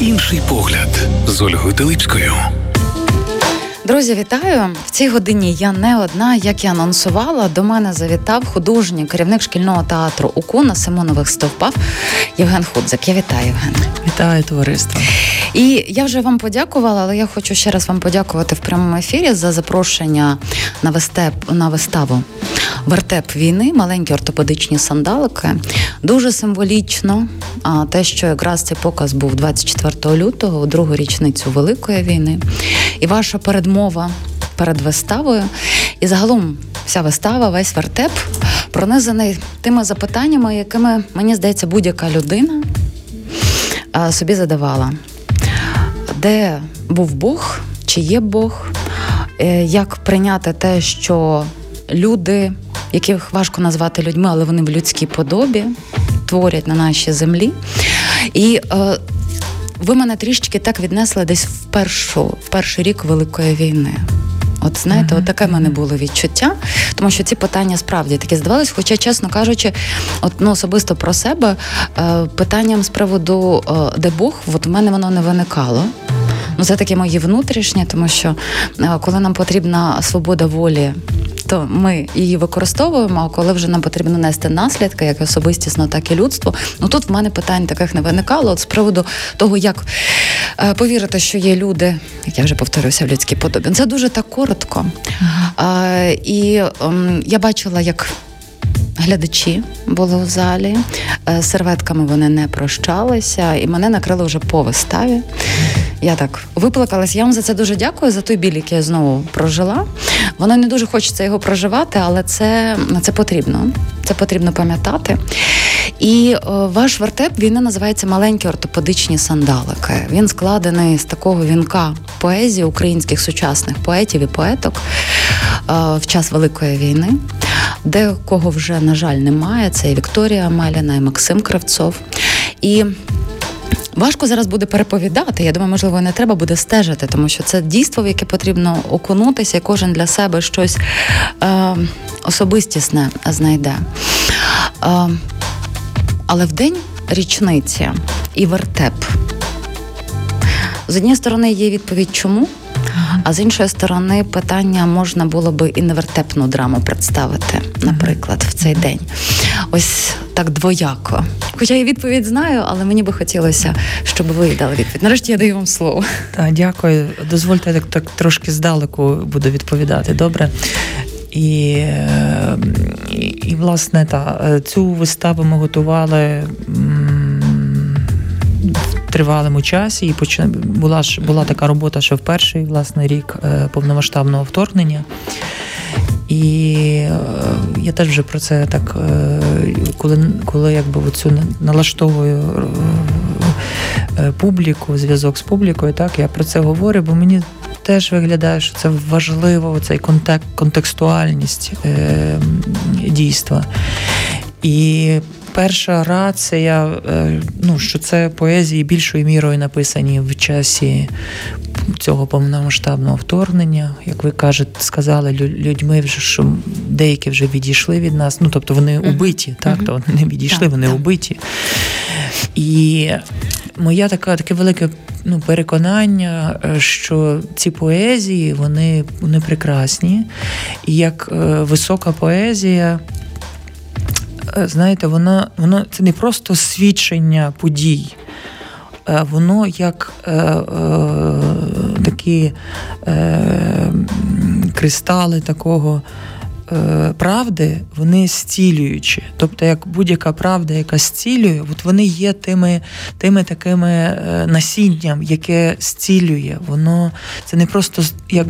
Інший погляд з Ольгою Телипською. Друзі, вітаю в цій годині. Я не одна, як і анонсувала. До мене завітав художній керівник шкільного театру УКУ на Симонових стовпах Євген Худзик. Я вітаю Євген. Вітаю товариство. І я вже вам подякувала, але я хочу ще раз вам подякувати в прямому ефірі за запрошення на вистеп на виставу вертеп війни, маленькі ортопедичні сандалики. Дуже символічно. А те, що якраз цей показ був 24 лютого, у другу річницю Великої війни, і ваша передмова перед виставою, і загалом вся вистава, весь вертеп пронизаний тими запитаннями, якими мені здається, будь-яка людина собі задавала, де був Бог, чи є Бог, е, як прийняти те, що люди яких важко назвати людьми, але вони в людській подобі творять на нашій землі. І е, ви мене трішечки так віднесли десь в першу, в перший рік Великої війни. От знаєте, от таке в мене було відчуття, тому що ці питання справді такі здавались. Хоча, чесно кажучи, от ну особисто про себе е, питанням з приводу е, де Бог, от в мене воно не виникало. Ну, це таке мої внутрішнє, тому що е, коли нам потрібна свобода волі то ми її використовуємо. А коли вже нам потрібно нести наслідки, як особистісно, так і людство. Ну тут в мене питань таких не виникало. От з приводу того, як е, повірити, що є люди, як я вже повторюся, в людській подобі. Це дуже так коротко. Е, і е, я бачила, як. Глядачі були в залі, е, серветками вони не прощалися, і мене накрили вже по виставі. Я так виплакалась. Я вам за це дуже дякую, за той біль, який я знову прожила. Воно не дуже хочеться його проживати, але це це потрібно. Це потрібно пам'ятати. І о, ваш вертеп він називається Маленькі ортопедичні сандалики. Він складений з такого вінка поезії українських сучасних поетів і поеток о, в час Великої війни. Де кого вже, на жаль, немає. Це і Вікторія Маліна, і Максим Кравцов. І Важко зараз буде переповідати. Я думаю, можливо, не треба буде стежити, тому що це дійство, в яке потрібно окунутися, і кожен для себе щось е, особистісне знайде. Е, але в день річниці і вертеп. З однієї сторони, є відповідь, чому, а з іншої сторони, питання можна було би і невертепну драму представити, наприклад, в цей день. Ось так двояко. Хоча я відповідь знаю, але мені би хотілося, щоб ви дали відповідь. Нарешті я даю вам слово. Так, дякую. Дозвольте так, так трошки здалеку буду відповідати. Добре. І, і, і власне, та цю виставу ми готували тривалому часі, і поч... була ж була така робота, що в перший власне рік е, повномасштабного вторгнення. І е, я теж вже про це так, е, коли коли якби оцю налаштовую публіку, зв'язок з публікою, так я про це говорю, бо мені теж виглядає, що це важливо, цей контекст, контекстуальність е, дійства. І перша рація, е, ну що це поезії більшою мірою написані в часі цього повномасштабного вторгнення, як ви кажете, сказали людьми, вже що деякі вже відійшли від нас. Ну тобто вони убиті, так то вони не відійшли, вони убиті. І моя така таке велике ну, переконання, е, що ці поезії вони, вони прекрасні, і як е, висока поезія. Е, знаєте, воно воно це не просто свідчення подій, воно як е, е, такі е, кристали такого Е, правди, вони зцілюючі. Тобто, як будь-яка правда, яка зцілює, от вони є тими тими такими е, насінням, яке зцілює. Воно це не просто як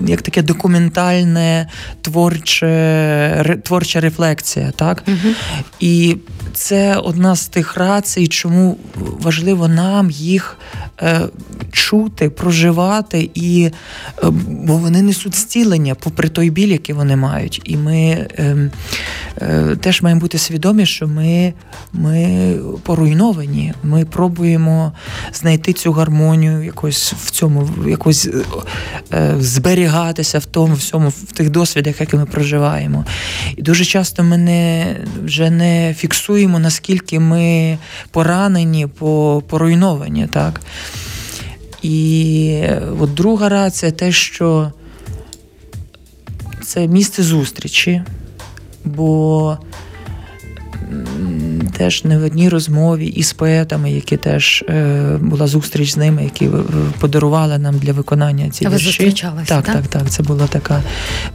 як таке документальне творче, творча рефлексія. так? Угу. І це одна з тих рацій, чому важливо нам їх е, чути, проживати, і, е, бо вони несуть зцілення, попри той біль, який вони мають. І ми е, теж маємо бути свідомі, що ми, ми поруйновані. Ми пробуємо знайти цю гармонію, якось в цьому, якось зберігатися в тому всьому, в тих досвідах, які ми проживаємо. І дуже часто ми не, вже не фіксуємо чуємо, наскільки ми поранені, поруйновані. так. І от друга рація те, що це місце зустрічі, бо теж не в одній розмові із поетами, які теж е, була зустріч з ними, які подарували нам для виконання ці а вірші. Ви зустрічалися, так, так, так, так. Це була така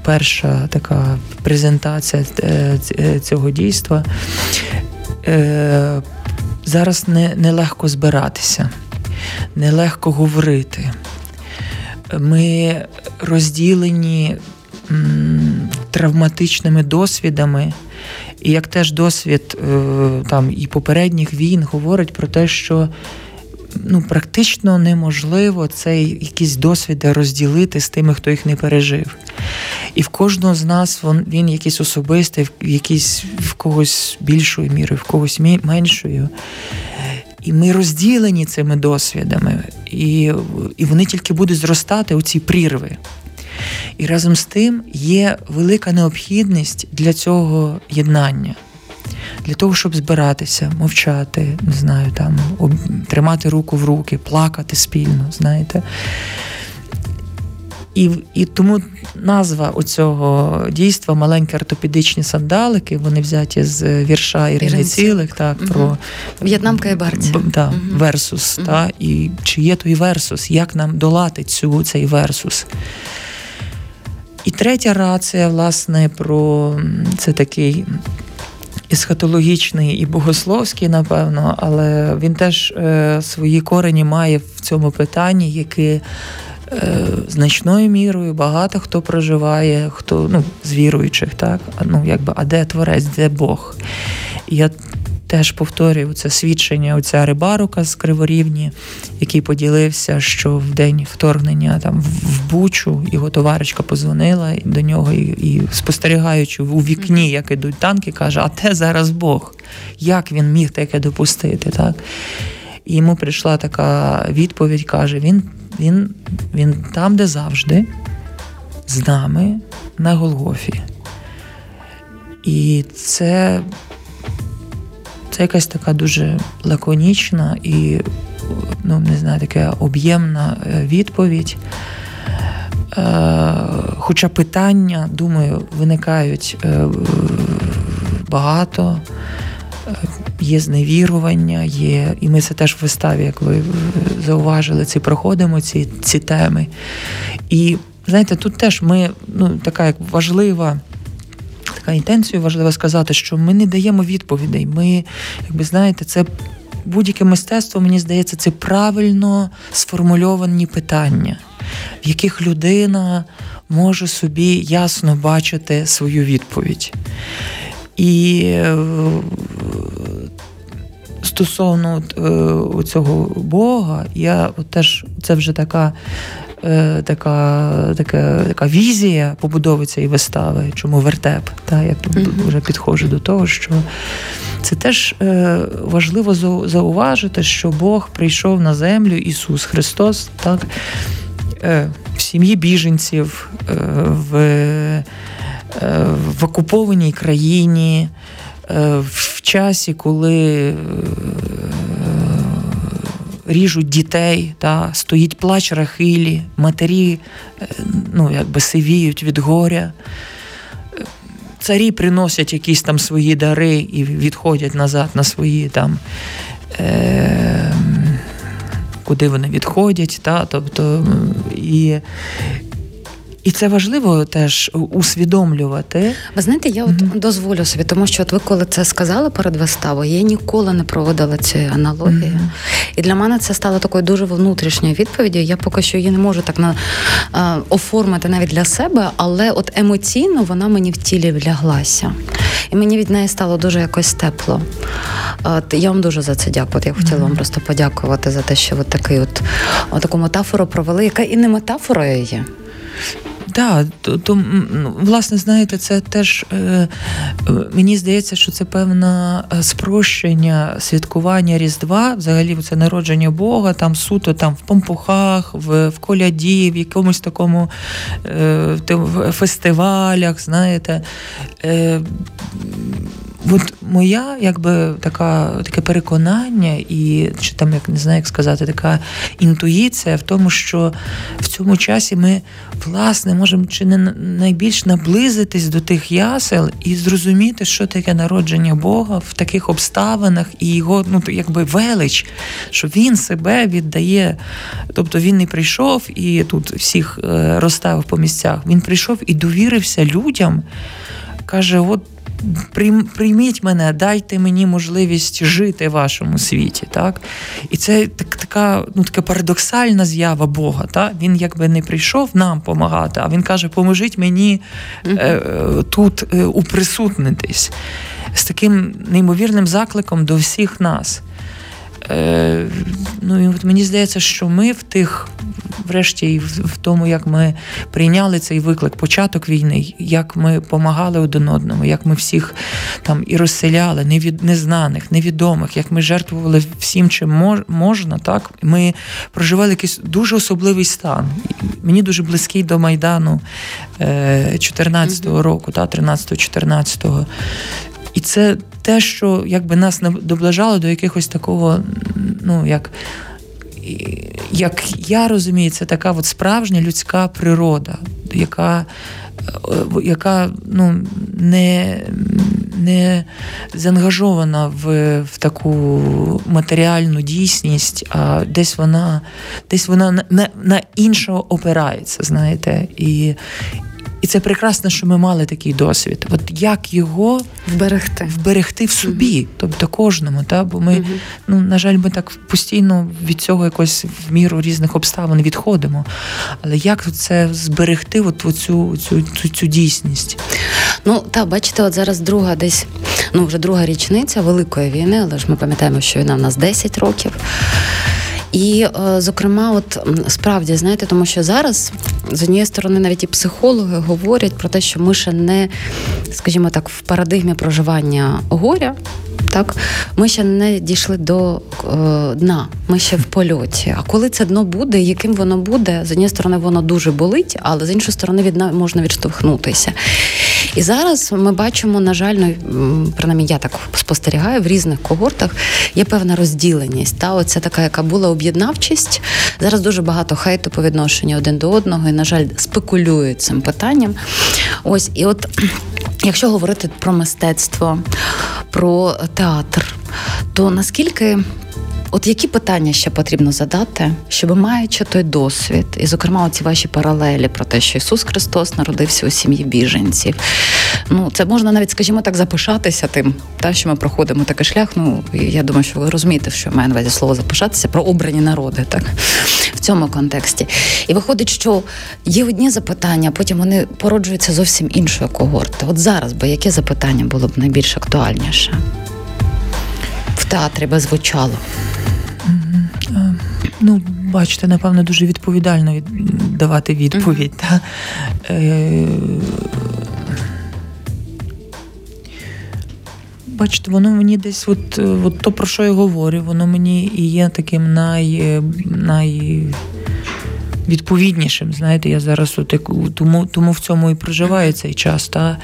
перша така презентація е, е, цього дійства. Зараз не, нелегко збиратися, нелегко говорити. Ми розділені м, травматичними досвідами. І як теж досвід е, там і попередніх війн говорить про те, що ну, практично неможливо цей якісь досвіди розділити з тими, хто їх не пережив. І в кожного з нас він, він якийсь особистий, в якийсь в когось більшою мірою, в когось меншою. І ми розділені цими досвідами, і і вони тільки будуть зростати у ці прірви. І разом з тим є велика необхідність для цього єднання, для того, щоб збиратися, мовчати, не знаю, там, тримати руку в руки, плакати спільно, знаєте. І і тому назва оцього дійства маленькі ортопедичні сандалики, вони взяті з вірша Ірини Цілих, так, угу. про В'єтнамка і Барці. Да, угу. Версус. Угу. Та, і чи є той версус, як нам долати цю, цей версус? І третя рація, власне, про це такий есхатологічний і богословський, напевно, але він теж е, свої корені має в цьому питанні, яке е, значною мірою багато хто проживає, хто ну, з віруючих, так? Ну, якби, а де творець, де Бог? Я теж повторюю це свідчення оця рибарука з Криворівні, який поділився, що в день вторгнення там в Бучу його товаришка позвонила до нього і, і спостерігаючи у вікні, як ідуть танки, каже: А де зараз Бог? Як він міг таке допустити? так? І йому прийшла така відповідь: каже: він, він, він там, де завжди, з нами на Голгофі. І це це якась така дуже лаконічна і, ну, не знаю, така об'ємна е, відповідь. Е, хоча питання, думаю, виникають е, багато, є зневірування, є, і ми це теж в виставі, як ви зауважили, ці проходимо ці ці теми. І знаєте, тут теж ми ну, така як важлива така інтенцію важливо сказати, що ми не даємо відповідей. Ми, якби знаєте, це будь-яке мистецтво, мені здається, це правильно сформульовані питання, в яких людина може собі ясно бачити свою відповідь. І е, стосовно е, цього Бога, я теж це вже така така така, така візія побудови цієї вистави, чому вертеп. Та, Я вже підходжу до того, що це теж е, важливо зауважити, що Бог прийшов на землю, Ісус Христос, так, е, в сім'ї біженців, е, в, е, в окупованій країні. Е, в часі, коли ріжуть дітей, та, стоїть плач Рахилі, матері е, ну, якби сивіють від горя. Царі приносять якісь там свої дари і відходять назад на свої там. Е- Куди вони відходять, та, тобто, і і це важливо теж усвідомлювати. Ви знаєте, я от mm-hmm. дозволю собі, тому що от ви коли це сказали перед виставою, я ніколи не проводила цієї аналогії. Mm-hmm. І для мене це стало такою дуже внутрішньою відповіддю. Я поки що її не можу так на а, оформити навіть для себе, але от емоційно вона мені в тілі вляглася. І мені від неї стало дуже якось тепло. От, Я вам дуже за це дякую. Я хотіла mm-hmm. вам просто подякувати за те, що ви такий от, от таку метафору провели, яка і не метафорою є. Так, то, то ну, власне, знаєте, це теж е, е, мені здається, що це певне спрощення святкування Різдва, взагалі це народження Бога, там суто там в помпухах, в в коляді, в якомусь такому е, в фестивалях, знаєте. Е, от моя якби така таке переконання, і чи там як не знаю, як сказати, така інтуїція в тому, що в цьому часі ми власне можемо чи не найбільш наблизитись до тих ясел і зрозуміти, що таке народження Бога в таких обставинах і його ну якби велич, що він себе віддає. Тобто він не прийшов і тут всіх е, розставив по місцях. Він прийшов і довірився людям. Каже: от прийміть мене, дайте мені можливість жити в вашому світі. Так? І це так, така ну, така парадоксальна з'ява Бога. Так? Він якби не прийшов нам допомагати, а він каже, поможіть мені е, тут е, уприсутнитись з таким неймовірним закликом до всіх нас. Е, ну і от Мені здається, що ми в тих, врешті, і в тому, як ми прийняли цей виклик, початок війни, як ми допомагали один одному, як ми всіх там і розселяли, невід, незнаних, невідомих, як ми жертвували всім, чим мож, можна, так ми проживали якийсь дуже особливий стан. Мені дуже близький до Майдану 14-го е, року, та 13-14. І це те, що якби нас доближало до якихось такого, ну як. Як я розумію, це така от справжня людська природа, яка е, яка ну, не не заангажована в в таку матеріальну дійсність, а десь вона десь вона на на, іншого опирається, знаєте. І і це прекрасно, що ми мали такий досвід. От як його вберегти вберегти в собі, угу. тобто кожному. Та? Бо ми, угу. ну на жаль, ми так постійно від цього якось в міру різних обставин відходимо. Але як це зберегти от оцю, цю, цю, цю дійсність? Ну так, бачите, от зараз друга десь ну вже друга річниця великої війни, але ж ми пам'ятаємо, що війна в нас 10 років. І, е, зокрема, от справді знаєте, тому що зараз з однієї сторони навіть і психологи говорять про те, що ми ще не, скажімо так, в парадигмі проживання горя. Так, ми ще не дійшли до е, дна, ми ще в польоті. А коли це дно буде, яким воно буде, з однієї сторони, воно дуже болить, але з іншої сторони, від можна відштовхнутися. І зараз ми бачимо, на жаль, ну, принаймні я так спостерігаю в різних когортах. Є певна розділеність. Та оця така, яка була об'єднавчість. Зараз дуже багато хейту по відношенню один до одного, і, на жаль, спекулюють цим питанням. Ось і от. Якщо говорити про мистецтво, про театр, то наскільки От які питання ще потрібно задати, щоб маючи той досвід, і, зокрема, оці ваші паралелі про те, що Ісус Христос народився у сім'ї біженців. Ну, це можна навіть, скажімо так, запишатися тим, та що ми проходимо такий шлях. Ну я думаю, що ви розумієте, що має на увазі слово запишатися про обрані народи, так в цьому контексті. І виходить, що є одні запитання, а потім вони породжуються зовсім іншої когорти. От зараз би яке запитання було б найбільш актуальніше? В театрі би звучало. Ну, бачите, напевно, дуже відповідально давати відповідь. Mm-hmm. Та? Е... Бачите, воно мені десь, от, от то, про що я говорю, воно мені і є таким най, найвідповіднішим. Знаєте, я зараз от, тому тому в цьому і проживаю цей час. Та?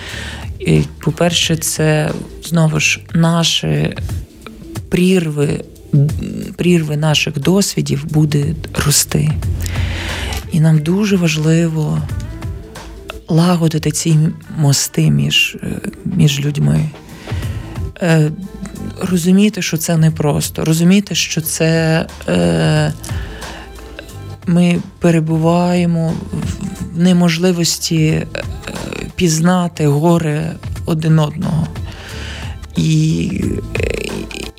І, По-перше, це знову ж наші прірви прірви наших досвідів буде рости. І нам дуже важливо лагодити ці мости між, е, між людьми. Е, розуміти, що це непросто, розуміти, що це е, ми перебуваємо в неможливості е, пізнати горе один одного. І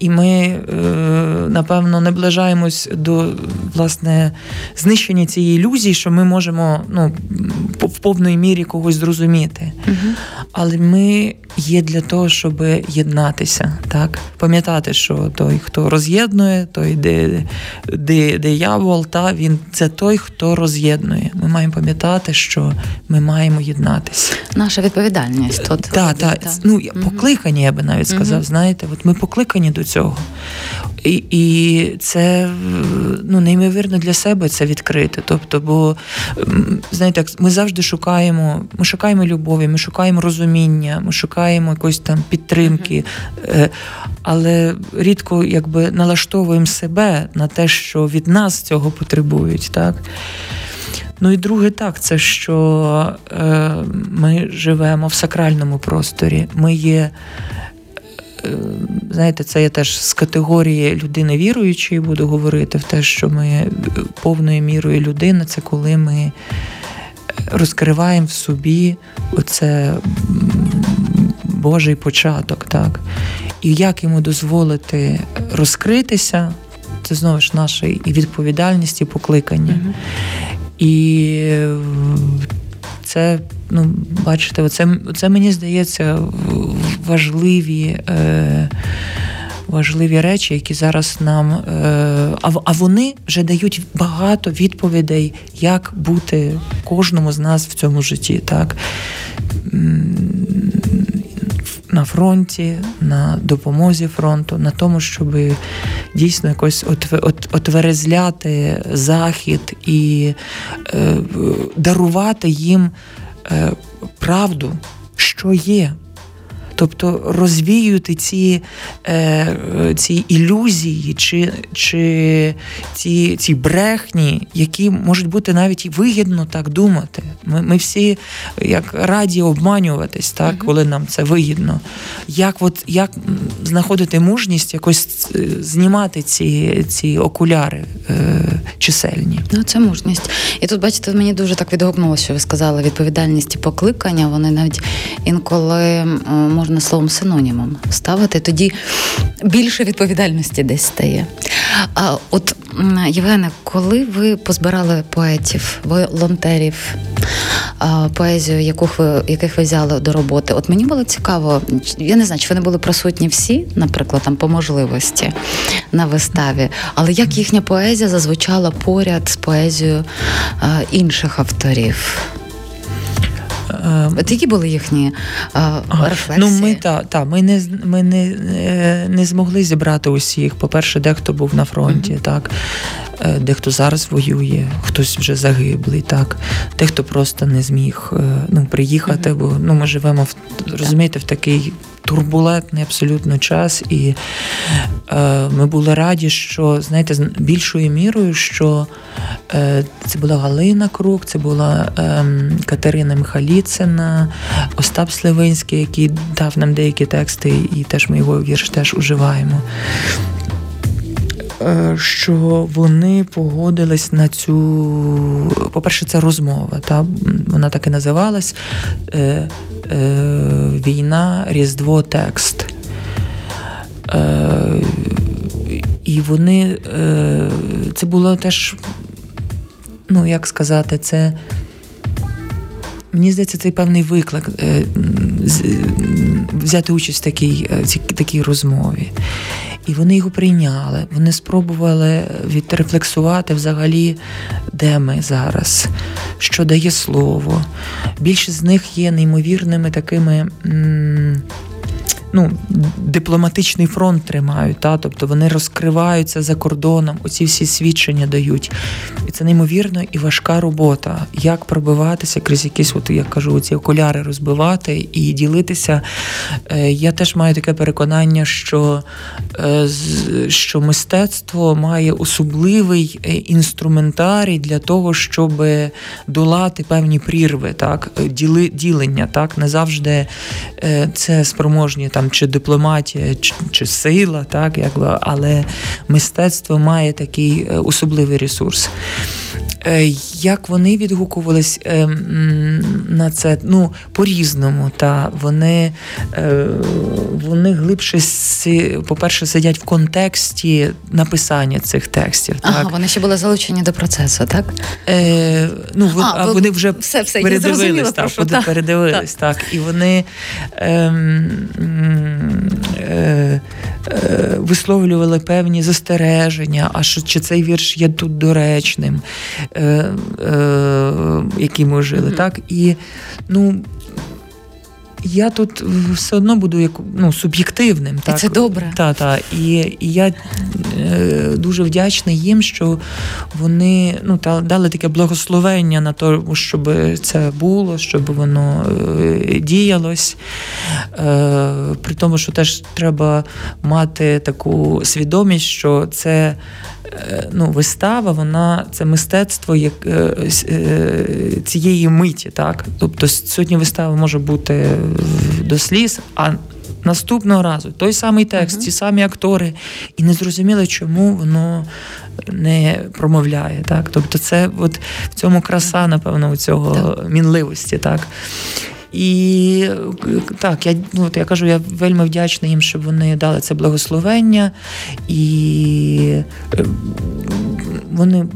і ми, напевно напевно, наближаємось до власне знищення цієї ілюзії, що ми можемо ну, в повної мірі когось зрозуміти. Угу. Але ми є для того, щоб єднатися, так пам'ятати, що той, хто роз'єднує, той де, де, диявол, та він це той, хто роз'єднує. Ми маємо пам'ятати, що ми маємо єднатися. Наша відповідальність тут. Так, так. Ну, покликані, я би навіть сказав. Угу. Знаєте, от ми покликані до цього. І і це ну, неймовірно для себе це відкрити. Тобто, бо знаєте, ми завжди шукаємо, ми шукаємо любові, ми шукаємо розуміння, ми шукаємо якоїсь там підтримки, mm-hmm. але рідко якби налаштовуємо себе на те, що від нас цього потребують. так. Ну і друге, так, це що е, ми живемо в сакральному просторі. Ми є Е, знаєте, це я теж з категорії людини віруючої буду говорити в те, що ми повною мірою людина, це коли ми розкриваємо в собі оце Божий початок, так? І як йому дозволити розкритися, це знову ж наша і відповідальність, і покликання. Mm-hmm. І це, ну, бачите, оце, це мені здається важливі. Е, Важливі речі, які зараз нам е, а а вони вже дають багато відповідей, як бути кожному з нас в цьому житті, так на фронті, на допомозі фронту, на тому, щоб дійсно якось отверезляти захід і е, дарувати їм правду, що є. Тобто розвіювати ці е, ці ілюзії чи чи ці ці брехні, які можуть бути навіть і вигідно так думати. Ми ми всі як раді обманюватись, так, коли нам це вигідно. Як от, як знаходити мужність якось е, знімати ці ці окуляри е, чисельні? Ну, це мужність. І тут, бачите, мені дуже так відгукнулося, що ви сказали відповідальність і покликання. Вони навіть інколи можна можна словом синонімом ставити, тоді більше відповідальності десь стає. А от Євгене, коли ви позбирали поетів, волонтерів, поезію, яких ви яких ви взяли до роботи, от мені було цікаво, я не знаю, чи вони були присутні всі, наприклад, там по можливості на виставі, але як їхня поезія зазвучала поряд з поезією інших авторів. От які були їхні рефлексії? Ну, ми та, та, ми не ми не, е, не змогли зібрати усіх. По-перше, дехто був на фронті, mm-hmm. так. Е, дехто зараз воює, хтось вже загиблий, так, дехто просто не зміг е, ну, приїхати, mm-hmm. бо ну, ми живемо в розумієте, в такий турбулентний абсолютно час, і е, ми були раді, що знаєте, з більшою мірою, що е, це була Галина Крук, це була е, Катерина Михаліцина, Остап Сливинський, який дав нам деякі тексти, і теж ми його вірш теж уживаємо. Е, що вони погодились на цю, по-перше, це розмова. Та? Вона так і називалась е, Війна, Різдво, текст. Е, І вони е, це було теж, ну як сказати, це. Мені здається, це певний виклик е, взяти участь в такій, такій розмові. І вони його прийняли. Вони спробували відрефлексувати взагалі, де ми зараз, що дає слово. Більшість з них є неймовірними такими. М- ну, дипломатичний фронт тримають, та тобто вони розкриваються за кордоном, оці всі свідчення дають. І це неймовірно і важка робота. Як пробиватися крізь якісь, от я кажу, ці окуляри розбивати і ділитися. Е, я теж маю таке переконання, що, е, що мистецтво має особливий е, інструментарій для того, щоб долати певні прірви, так, ділення, так, не завжди це спроможні там там чи дипломатія, чи, чи сила, так якби, але мистецтво має такий е, особливий ресурс. Е, як вони відгукувались е, на це? Ну, по-різному. Та Вони вони глибше, по-перше, сидять в контексті написання цих текстів. Ага, Вони ще були залучені до процесу, так? Е, ну, а, а Вони вже все, все, передивились, так, прошу, так, передивились, так. так. І вони. Е, Е, е, висловлювали певні застереження, а що чи цей вірш є тут доречним, е, який ми жили. Mm-hmm. так? І ну, я тут все одно буду як ну, суб'єктивним. Так? І Це добре. Та, та. І і я е, дуже вдячний їм, що вони ну, та, дали таке благословення на те, щоб це було, щоб воно е, діялось. Е, При тому, що теж треба мати таку свідомість, що це. Е, ну, вистава, вона це мистецтво як е, е, цієї миті. так? Тобто сьогодні вистава може бути до сліз, а наступного разу той самий текст, uh-huh. ті самі актори, і не зрозуміло, чому воно не промовляє. так? Тобто, це от в цьому краса, напевно, у цього мінливості. так? І так, я ну, от я кажу, я вельми вдячна їм, щоб вони дали це благословення, і е, вони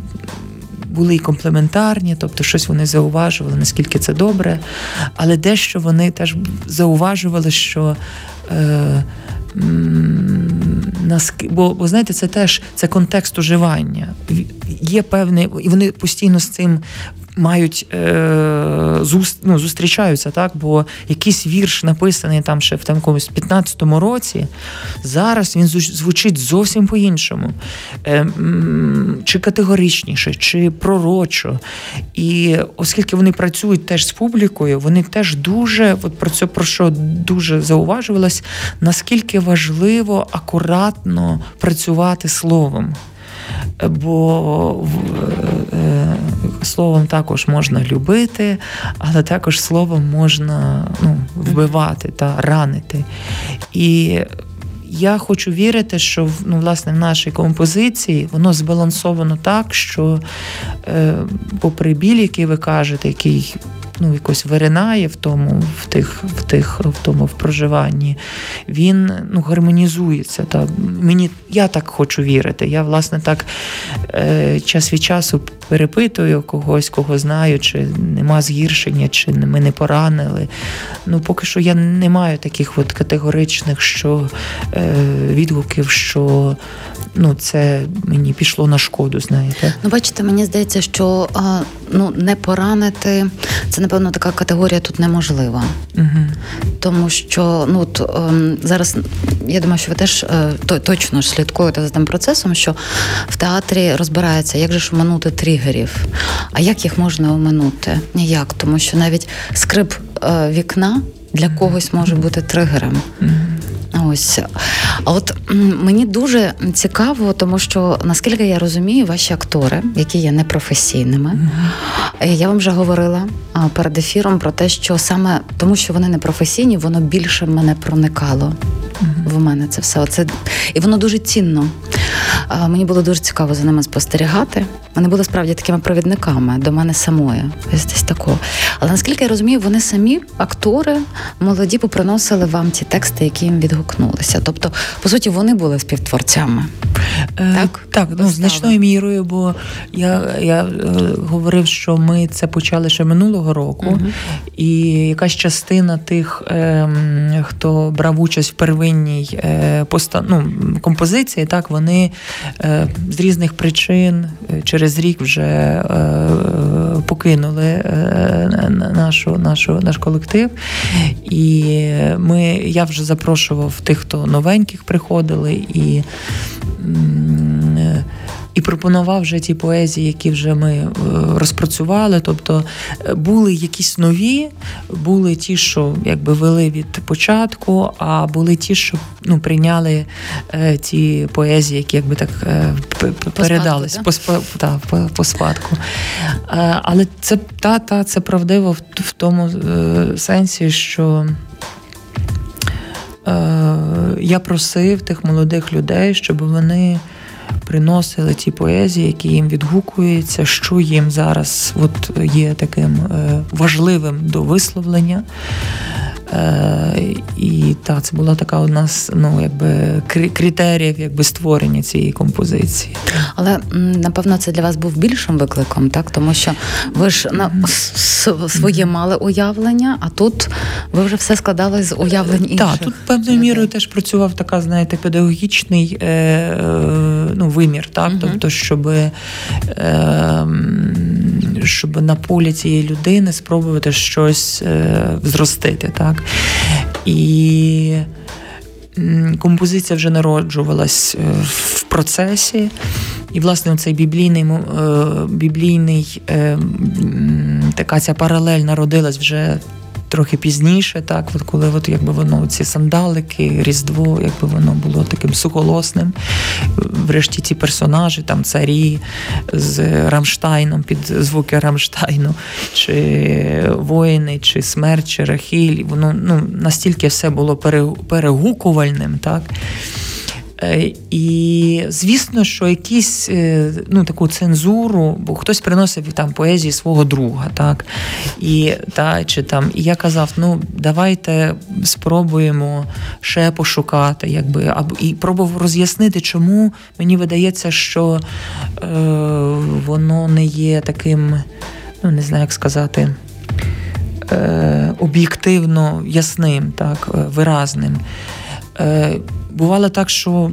були і комплементарні, тобто щось вони зауважували, наскільки це добре, але дещо вони теж зауважували, що. Е, Бо, бо знаєте, це теж це контекст уживання. Є певний, і вони постійно з цим мають е, зуст, ну, зустрічаються, так? Бо якийсь вірш написаний там ще в там, 15-му році, зараз він звучить зовсім по-іншому, Е, чи категоричніше, чи пророчо. І оскільки вони працюють теж з публікою, вони теж дуже, от про це про що дуже зауважувалось, наскільки важливо акуратно працювати словом бо е, е, словом також можна любити, але також словом можна ну, вбивати та ранити. І я хочу вірити, що ну, власне в нашій композиції воно збалансовано так, що, е, попри біль, який ви кажете, який ну, якось виринає в тому, в тих, в тих, в тому в проживанні, він ну, гармонізується. Та мені я так хочу вірити. Я, власне, так е, час від часу перепитую когось, кого знаю, чи нема згіршення, чи ми не поранили. Ну, поки що я не маю таких от категоричних що е, відгуків, що ну, це мені пішло на шкоду, знаєте. Ну, бачите, мені здається, що ну, не поранити це, напевно, така категорія тут неможлива. Угу. Тому що ну, от, ем, зараз я думаю, що ви теж е, точно ж слідкуєте за тим процесом, що в театрі розбирається, як же ж оминути тригерів, а як їх можна оминути? Ніяк, тому що навіть скрип е, вікна для когось може бути тригером. Ось. А от мені дуже цікаво, тому що наскільки я розумію, ваші актори, які є непрофесійними, mm-hmm. я вам вже говорила перед ефіром про те, що саме тому, що вони непрофесійні, воно більше мене проникало. Mm-hmm. В мене це все. Це І воно дуже цінно. Мені було дуже цікаво за ними спостерігати. Вони були справді такими провідниками до мене самої. Ось десь такого. Але наскільки я розумію, вони самі актори молоді поприносили вам ті тексти, які їм відгукнулися. Тобто, по суті, вони були співтворцями. Е, так, так ну, значною мірою, бо я я е, говорив, що ми це почали ще минулого року, угу. і якась частина тих, е, хто брав участь в первинній е, поста, ну, композиції, так вони з різних причин е, через рік вже покинули нашу, нашу, наш колектив. І ми, я вже запрошував тих, хто новеньких приходили. і і пропонував вже ті поезії, які вже ми е, розпрацювали. Тобто е, були якісь нові, були ті, що якби вели від початку, а були ті, що ну, прийняли е, ті поезії, які якби так е, передались по, спадку, по, та, по, по спадку. Е, але це та, та, це правдиво в, в тому е, сенсі, що. Я просив тих молодих людей, щоб вони приносили ті поезії, які їм відгукуються, що їм зараз от є таким е, важливим до висловлення. Е, і так, це була така у нас ну, якби критеріїв якби створення цієї композиції. Але напевно це для вас був більшим викликом, так? Тому що ви ж на своє мали уявлення, а тут ви вже все складали з уявлень інших. Так, тут певною мірою теж працював така, знаєте, педагогічний е, е, ну, вимір, так? Угу. Тобто, щоб е, щоб на полі цієї людини спробувати щось е, зростити. Так? І композиція вже народжувалась е, в процесі. І, власне, цей біблійний е, біблійний е, така ця паралель народилась вже трохи пізніше, так, от коли от, якби воно ці сандалики, Різдво, якби воно було таким сухолосним. Врешті ці персонажі, там царі з Рамштайном під звуки Рамштайну, чи воїни, чи смерть, чи Рахіль, воно ну, настільки все було перегукувальним, так. Е, і звісно, що якісь е, ну, таку цензуру, бо хтось приносив там поезії свого друга, так і та чи там і я казав: ну давайте спробуємо ще пошукати, якби або і пробував роз'яснити, чому мені видається, що е, воно не є таким, ну не знаю, як сказати. Е, об'єктивно ясним, так, виразним. Бувало так, що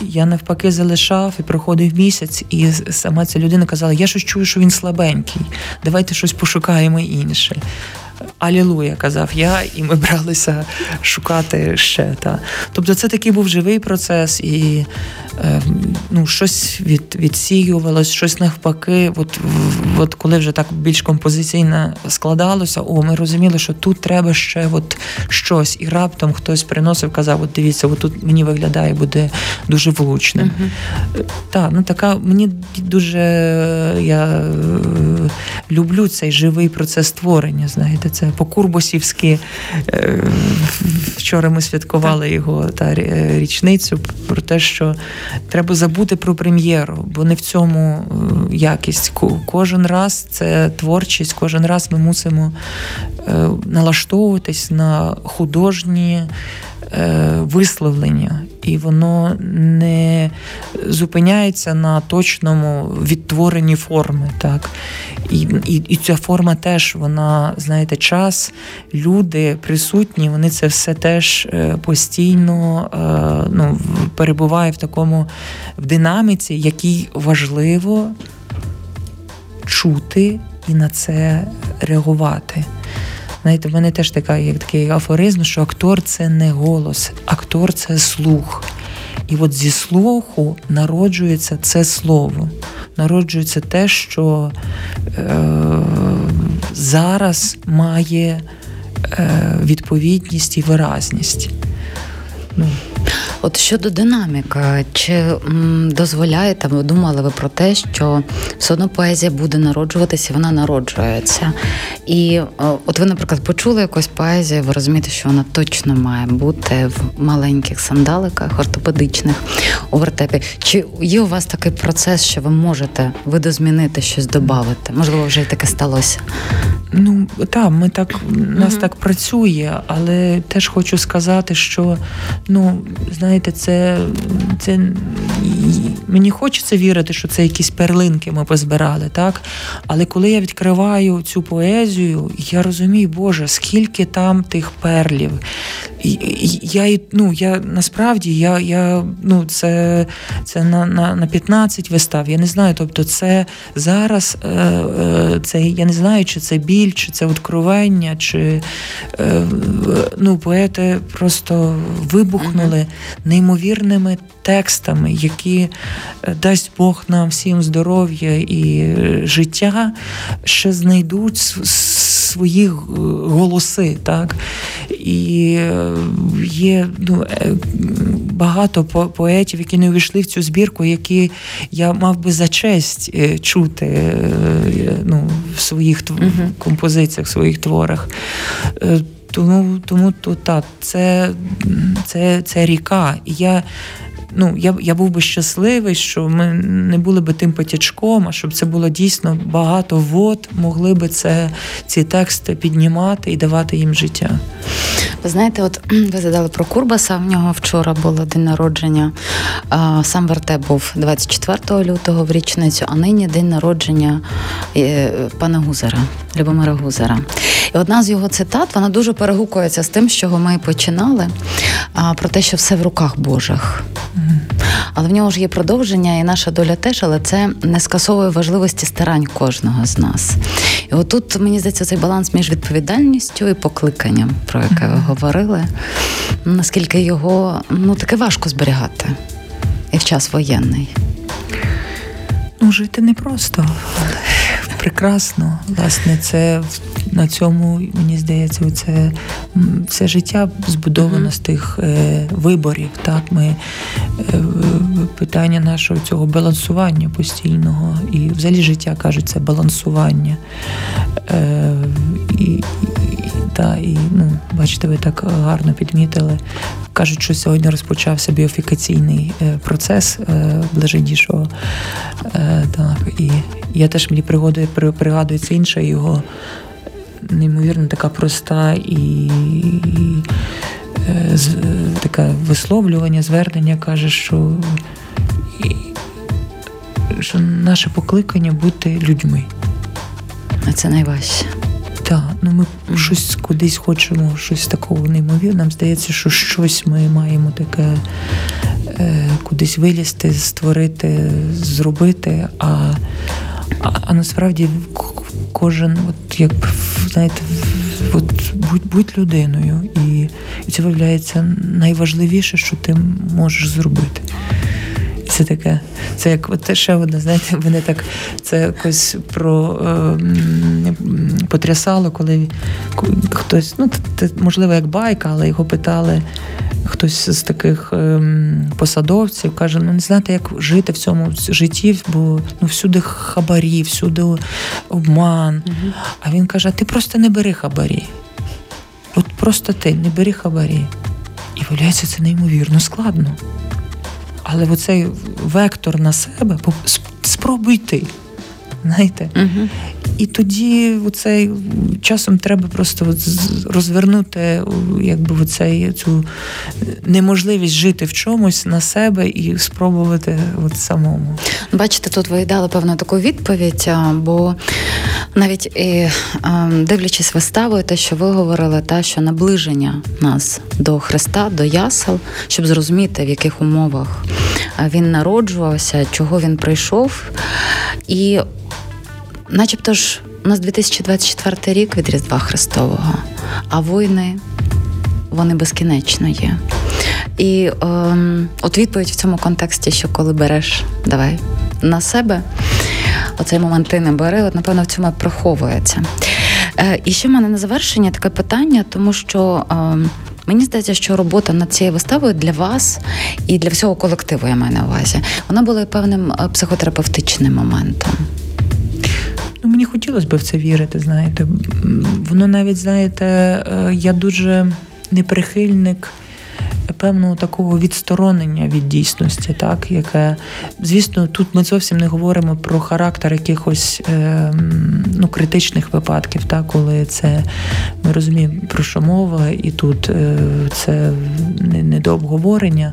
я навпаки залишав і проходив місяць, і сама ця людина казала: Я щось чую, що він слабенький. Давайте щось пошукаємо інше. Алілуя, казав я, і ми бралися шукати ще. Та. Тобто це такий був живий процес, і е, ну, щось від, відсіювалось, щось навпаки. От, от коли вже так більш композиційно складалося, о, ми розуміли, що тут треба ще от щось. І раптом хтось приносив, казав: от дивіться, от тут мені виглядає, буде дуже влучним. Uh-huh. Ну така мені дуже я е, люблю цей живий процес створення. знаєте, це по-курбосівськи. Е, вчора ми святкували його та е, річницю про те, що треба забути про прем'єру, бо не в цьому е, якість. Кожен раз це творчість, кожен раз ми мусимо налаштовуватись на художні. Е, висловлення, і воно не зупиняється на точному відтворенні форми. Так? І, і, і ця форма теж, вона, знаєте, час, люди присутні, вони це все теж е, постійно е, ну, перебуває в такому в динаміці, якій важливо чути і на це реагувати. Знаєте, в мене теж така, як такий афоризм, що актор це не голос, актор це слух. І от зі слуху народжується це слово, народжується те, що е, зараз має е, відповідність і виразність. Ну. От щодо динаміки, чи м, дозволяєте, ви думали ви про те, що все одно поезія буде народжуватися, вона народжується. І от ви, наприклад, почули якусь поезію, ви розумієте, що вона точно має бути в маленьких сандаликах, ортопедичних у вертепі. Чи є у вас такий процес, що ви можете видозмінити щось додати? Можливо, вже й таке сталося? Ну так, ми так нас mm-hmm. так працює, але теж хочу сказати, що ну знаєте, це це мені хочеться вірити, що це якісь перлинки ми позбирали, так? Але коли я відкриваю цю поезію, я розумію, Боже, скільки там тих перлів. Я ну, я насправді я, я, ну, це це на на, на 15 вистав. Я не знаю. Тобто, це зараз е, е, це я не знаю, чи це біль, чи це откровення, чи е, ну, поети просто вибухнули неймовірними текстами, які е, дасть Бог нам всім здоров'я і е, життя, ще знайдуть свої голоси. так. І е, є ну, багато поетів, які не увійшли в цю збірку, які я мав би за честь чути ну, в своїх композиціях, в своїх творах. Тому тому то так, це це, це ріка. І я ну, я я був би щасливий, що ми не були би тим потячком, а щоб це було дійсно багато вод, могли би це ці тексти піднімати і давати їм життя. Ви знаєте, от ви задали про Курбаса. В нього вчора було день народження. Сам вертеп був 24 лютого в річницю, а нині день народження е, пана Гузера, Любомира Гузера. І одна з його цитат вона дуже перегукується з тим, з чого ми починали, про те, що все в руках Божих. але в нього ж є продовження, і наша доля теж, але це не скасовує важливості старань кожного з нас. І отут, мені здається, цей баланс між відповідальністю і покликанням, про яке ви говорили, наскільки його ну таке важко зберігати і в час воєнний. Ну, жити непросто, прекрасно. Власне, це на цьому, мені здається, це все життя збудовано з тих е, виборів. Так, ми е, питання нашого цього балансування постійного. І взагалі життя кажуть, це балансування. Е, і, і, та, і ну, бачите, ви так гарно підмітили. Кажуть, що сьогодні розпочався біофікаційний е, процес е, блаженнішого. Е, так, і я теж мені пригадую, пригадується інша його неймовірно така проста і з, таке висловлювання, звернення каже, що що наше покликання бути людьми. А це найважче. Так, ну ми mm-hmm. щось кудись хочемо, щось такого неймовірного. Нам здається, що щось ми маємо таке е, кудись вилізти, створити, зробити. А а, насправді кожен, от як знаєте, от будь будь людиною, і, і це виявляється найважливіше, що ти можеш зробити. Це таке, це як от ще одне, знаєте, мене так це якось про е, потрясало, коли хтось, ну це можливо як байка, але його питали хтось з таких ем, посадовців каже: ну не знаєте, як жити в цьому житті, бо ну всюди хабарі, всюди обман. Угу. А він каже: ти просто не бери хабарі. От просто ти не бери хабарі. І виявляється, це неймовірно складно. Але оцей вектор на себе спробуй ти. Знаєте? Угу. І тоді оцей часом треба просто розвернути якби оцей, цю неможливість жити в чомусь на себе і спробувати от самому. Бачите, тут ви дали певну таку відповідь, бо навіть і дивлячись виставою, те, що ви говорили, та що наближення нас до Христа, до ясел, щоб зрозуміти, в яких умовах він народжувався, чого він прийшов. І начебто ж у нас 2024 рік від Різдва Христового, а війни вони безкінечно є. І е, от відповідь в цьому контексті, що коли береш, давай на себе, оцей момент ти не бери, от напевно в цьому приховується. Е, І ще в мене на завершення таке питання, тому що. Е, Мені здається, що робота над цією виставою для вас і для всього колективу я маю на увазі, вона була певним е, психотерапевтичним моментом. Ну, Мені хотілося б в це вірити, знаєте. Воно навіть, знаєте, е, я дуже неприхильник певного такого відсторонення від дійсності, так, яке, звісно, тут ми зовсім не говоримо про характер якихось е, ну, критичних випадків, так, коли це ми розуміємо, про що мова, і тут е, це не, не до обговорення,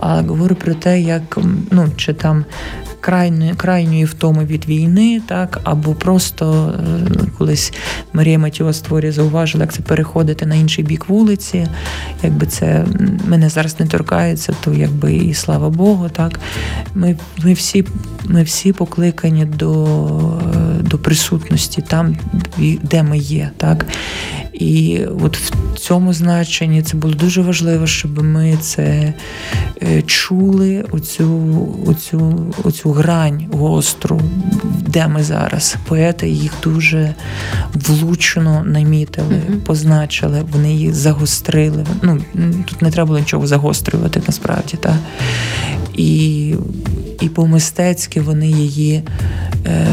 а говорю про те, як ну, чи там крайньої крайньої втоми від війни, так або просто е, колись Марія Матіо створює зауважила, як це переходити на інший бік вулиці. Якби це мене зараз не торкається, то якби і слава Богу, так ми ми всі ми всі покликані до до присутності там, де ми є, так. І от в цьому значенні це було дуже важливо, щоб ми це е, чули, оцю, оцю, оцю грань гостру, де ми зараз. Поети їх дуже влучно намітили, mm-hmm. позначили, вони їх загострили. Ну, Тут не треба було нічого загострювати насправді. так. І і по-мистецьки вони її. Е,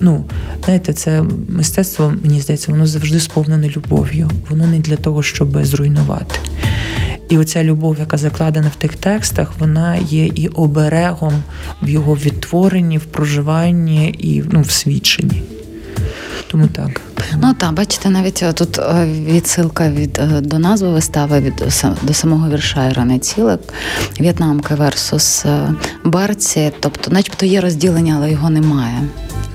ну, знаєте, це мистецтво, мені здається, воно завжди сповнене любов'ю. Воно не для того, щоб зруйнувати. І оця любов, яка закладена в тих текстах, вона є і оберегом в його відтворенні, в проживанні і ну, в свідченні. Тому так. Ну так, бачите, навіть е, тут е, відсилка від е, до назви вистави від до самого вірша Ірани Цілик, В'єтнамка версус Барці. Тобто, начебто є розділення, але його немає.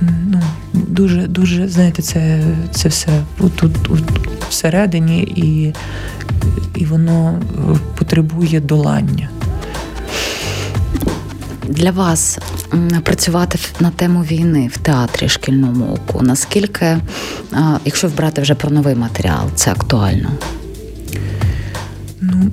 Ну, Дуже, дуже, знаєте, це це все тут всередині, і, і воно потребує долання. для вас працювати на тему війни в театрі шкільному оку? Наскільки, якщо брати вже про новий матеріал, це актуально? Ну,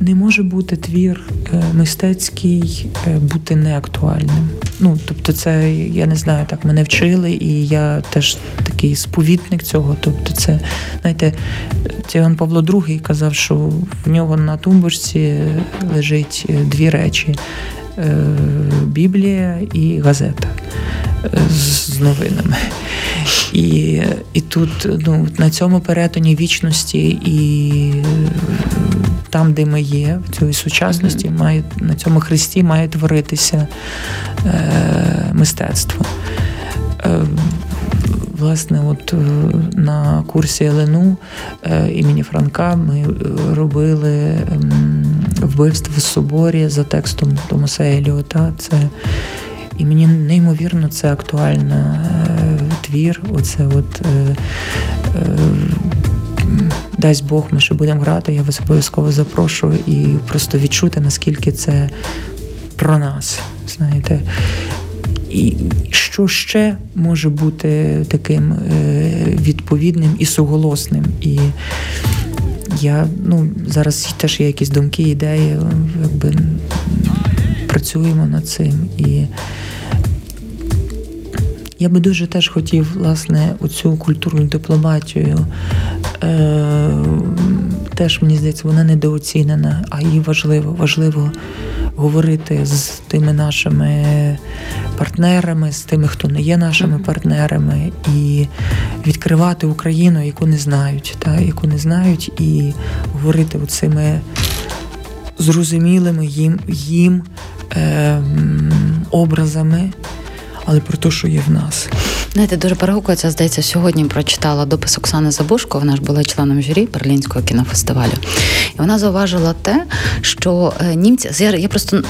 не може бути твір е, мистецький е, бути неактуальним. Ну, тобто, це я не знаю, так мене вчили, і я теж такий сповітник цього. Тобто, це знаєте, це Іван Павло II казав, що в нього на тумбочці лежить е, дві речі: Біблія і газета з новинами. І і тут ну, на цьому перетині вічності і там, де ми є, в цій сучасності, має на цьому хресті має творитися е, мистецтво. Е, Власне, от е, на курсі ЛНУ е, імені Франка ми робили ем, вбивство в соборі за текстом Томаса Еліота. Це і мені неймовірно це актуальна е, твір. Оце от е, е, дасть Бог, ми ще будемо грати, я вас обов'язково запрошую і просто відчути, наскільки це про нас. Знаєте. І що ще може бути таким відповідним і суголосним? І я ну, зараз теж є якісь думки, ідеї, якби працюємо над цим. І я би дуже теж хотів, власне, оцю культурну дипломатію. Е, Теж мені здається, вона недооцінена, а їй важливо важливо говорити з тими нашими партнерами, з тими, хто не є нашими партнерами, і відкривати Україну, яку не знають, та, яку не знають, і говорити оцими зрозумілими їм їм е, образами але про те, що є в нас. Знаєте, дуже перегукується, здається, сьогодні прочитала допис Оксани Забушко. Вона ж була членом журі Берлінського кінофестивалю. І вона зауважила те, що е, німці я просто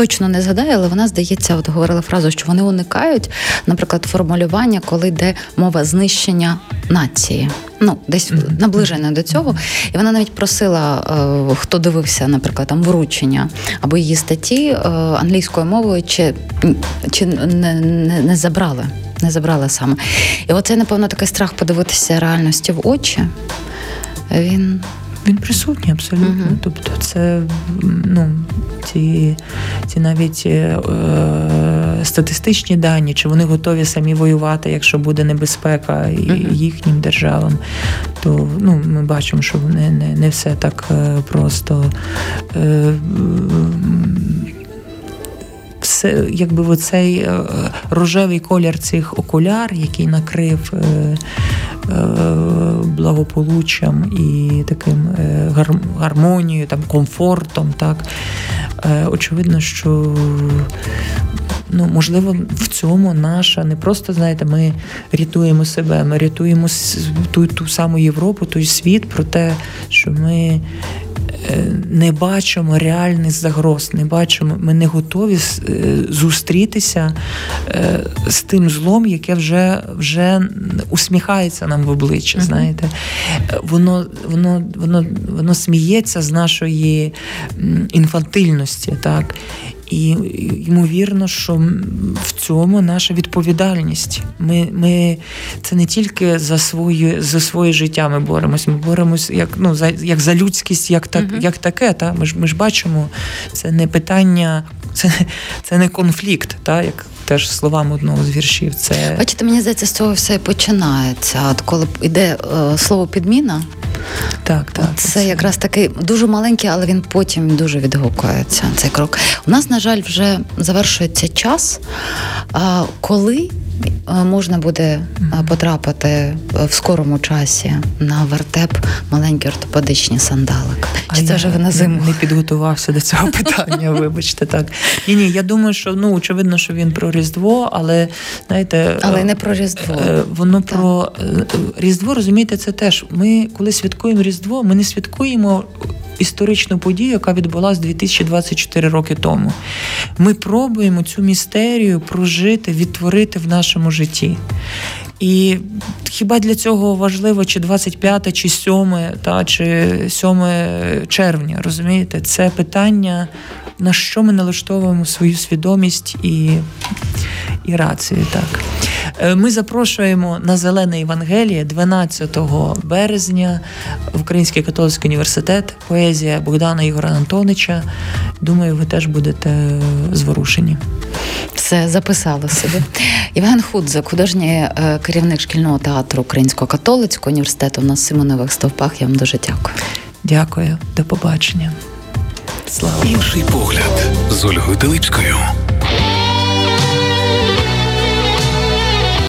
точно не згадаю, але вона здається, от говорила фразу, що вони уникають, наприклад, формулювання, коли йде мова знищення нації. Ну, десь наближена до цього. І вона навіть просила, е, хто дивився, наприклад, там вручення або її статті е, англійською мовою, чи чи не, не, не забрали. Не забрали саме. І оце, напевно, такий страх подивитися реальності в очі. Він він присутній абсолютно. Uh-huh. Тобто, це ну, ці ці навіть е, статистичні дані, чи вони готові самі воювати, якщо буде небезпека uh-huh. їхнім державам, то ну, ми бачимо, що не, не, не все так е, просто. Е, все, якби оцей е, рожевий колір цих окуляр, який накрив е, Е, благополуччям і таким е, гармонією, там комфортом. Так е, очевидно, що. Ну, можливо, в цьому наша не просто знаєте, ми рятуємо себе, ми рятуємо ту ту саму Європу, той світ про те, що ми Е, не бачимо реальних загроз, не бачимо, ми не готові е, зустрітися е, з тим злом, яке вже вже усміхається нам в обличчя. Знаєте, воно воно, воно, воно сміється з нашої інфантильності, так. І ймовірно, що в цьому наша відповідальність. Ми ми це не тільки за свої за своє життя ми боремось. Ми боремось як ну за як за людськість, як так, uh-huh. як таке. Та ми ж ми ж бачимо, це не питання, це це не конфлікт, та як теж словами одного з віршів. Це бачите, мені здається, з цього все і починається. От коли йде е, слово підміна. Так, так. Це, це якраз такий дуже маленький, але він потім дуже відгукується. Цей крок. У нас, на жаль, вже завершується час, коли Е, можна буде е, потрапити е, в скорому часі на вертеп маленькі ортопедичні сандалики. Чи а це вже ви на зиму? Не підготувався до цього питання, вибачте так. Ні, ні, я думаю, що ну очевидно, що він про Різдво, але знаєте, але не про Різдво. Воно так. про Різдво, розумієте, це теж. Ми коли святкуємо Різдво, ми не святкуємо історичну подію, яка відбулася 2024 роки тому. Ми пробуємо цю містерію прожити, відтворити в нашому житті. І хіба для цього важливо, чи 25, чи 7, та, чи 7 червня, розумієте? Це питання, на що ми налаштовуємо свою свідомість і, і рацію. так. Е, ми запрошуємо на Зелене Євангеліє 12 березня в Український католицький університет, поезія Богдана Ігора Антонича. Думаю, ви теж будете зворушені. Все записали собі. Євген Худзик, художній е, керівник шкільного театру Українського католицького університету на Симонових стовпах. Я вам дуже дякую. Дякую, до побачення. Слава інший погляд з Ольгою Телипською.